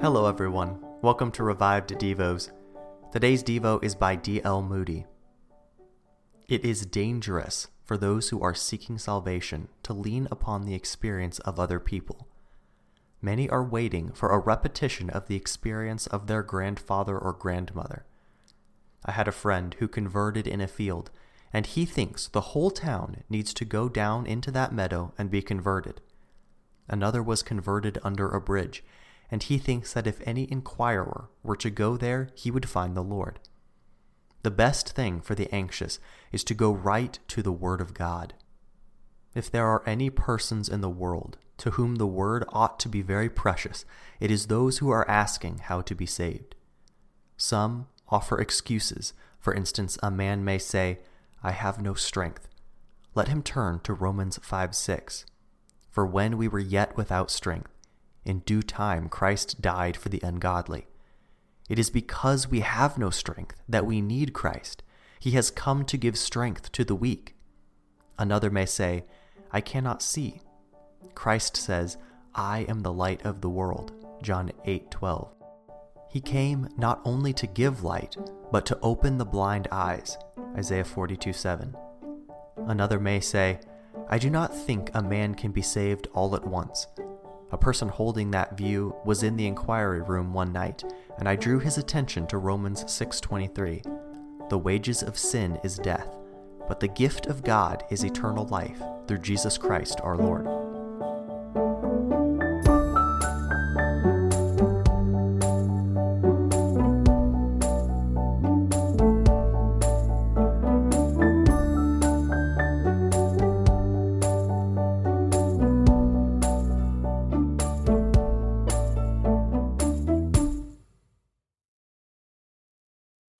Hello, everyone. Welcome to Revived Devos. Today's Devo is by D.L. Moody. It is dangerous for those who are seeking salvation to lean upon the experience of other people. Many are waiting for a repetition of the experience of their grandfather or grandmother. I had a friend who converted in a field, and he thinks the whole town needs to go down into that meadow and be converted. Another was converted under a bridge and he thinks that if any inquirer were to go there, he would find the Lord. The best thing for the anxious is to go right to the Word of God. If there are any persons in the world to whom the Word ought to be very precious, it is those who are asking how to be saved. Some offer excuses. For instance, a man may say, I have no strength. Let him turn to Romans 5 6. For when we were yet without strength, in due time, Christ died for the ungodly. It is because we have no strength that we need Christ. He has come to give strength to the weak. Another may say, I cannot see. Christ says, I am the light of the world. John 8:12. He came not only to give light, but to open the blind eyes. Isaiah 42:7. Another may say, I do not think a man can be saved all at once, a person holding that view was in the inquiry room one night, and I drew his attention to Romans 6:23. The wages of sin is death, but the gift of God is eternal life through Jesus Christ our Lord.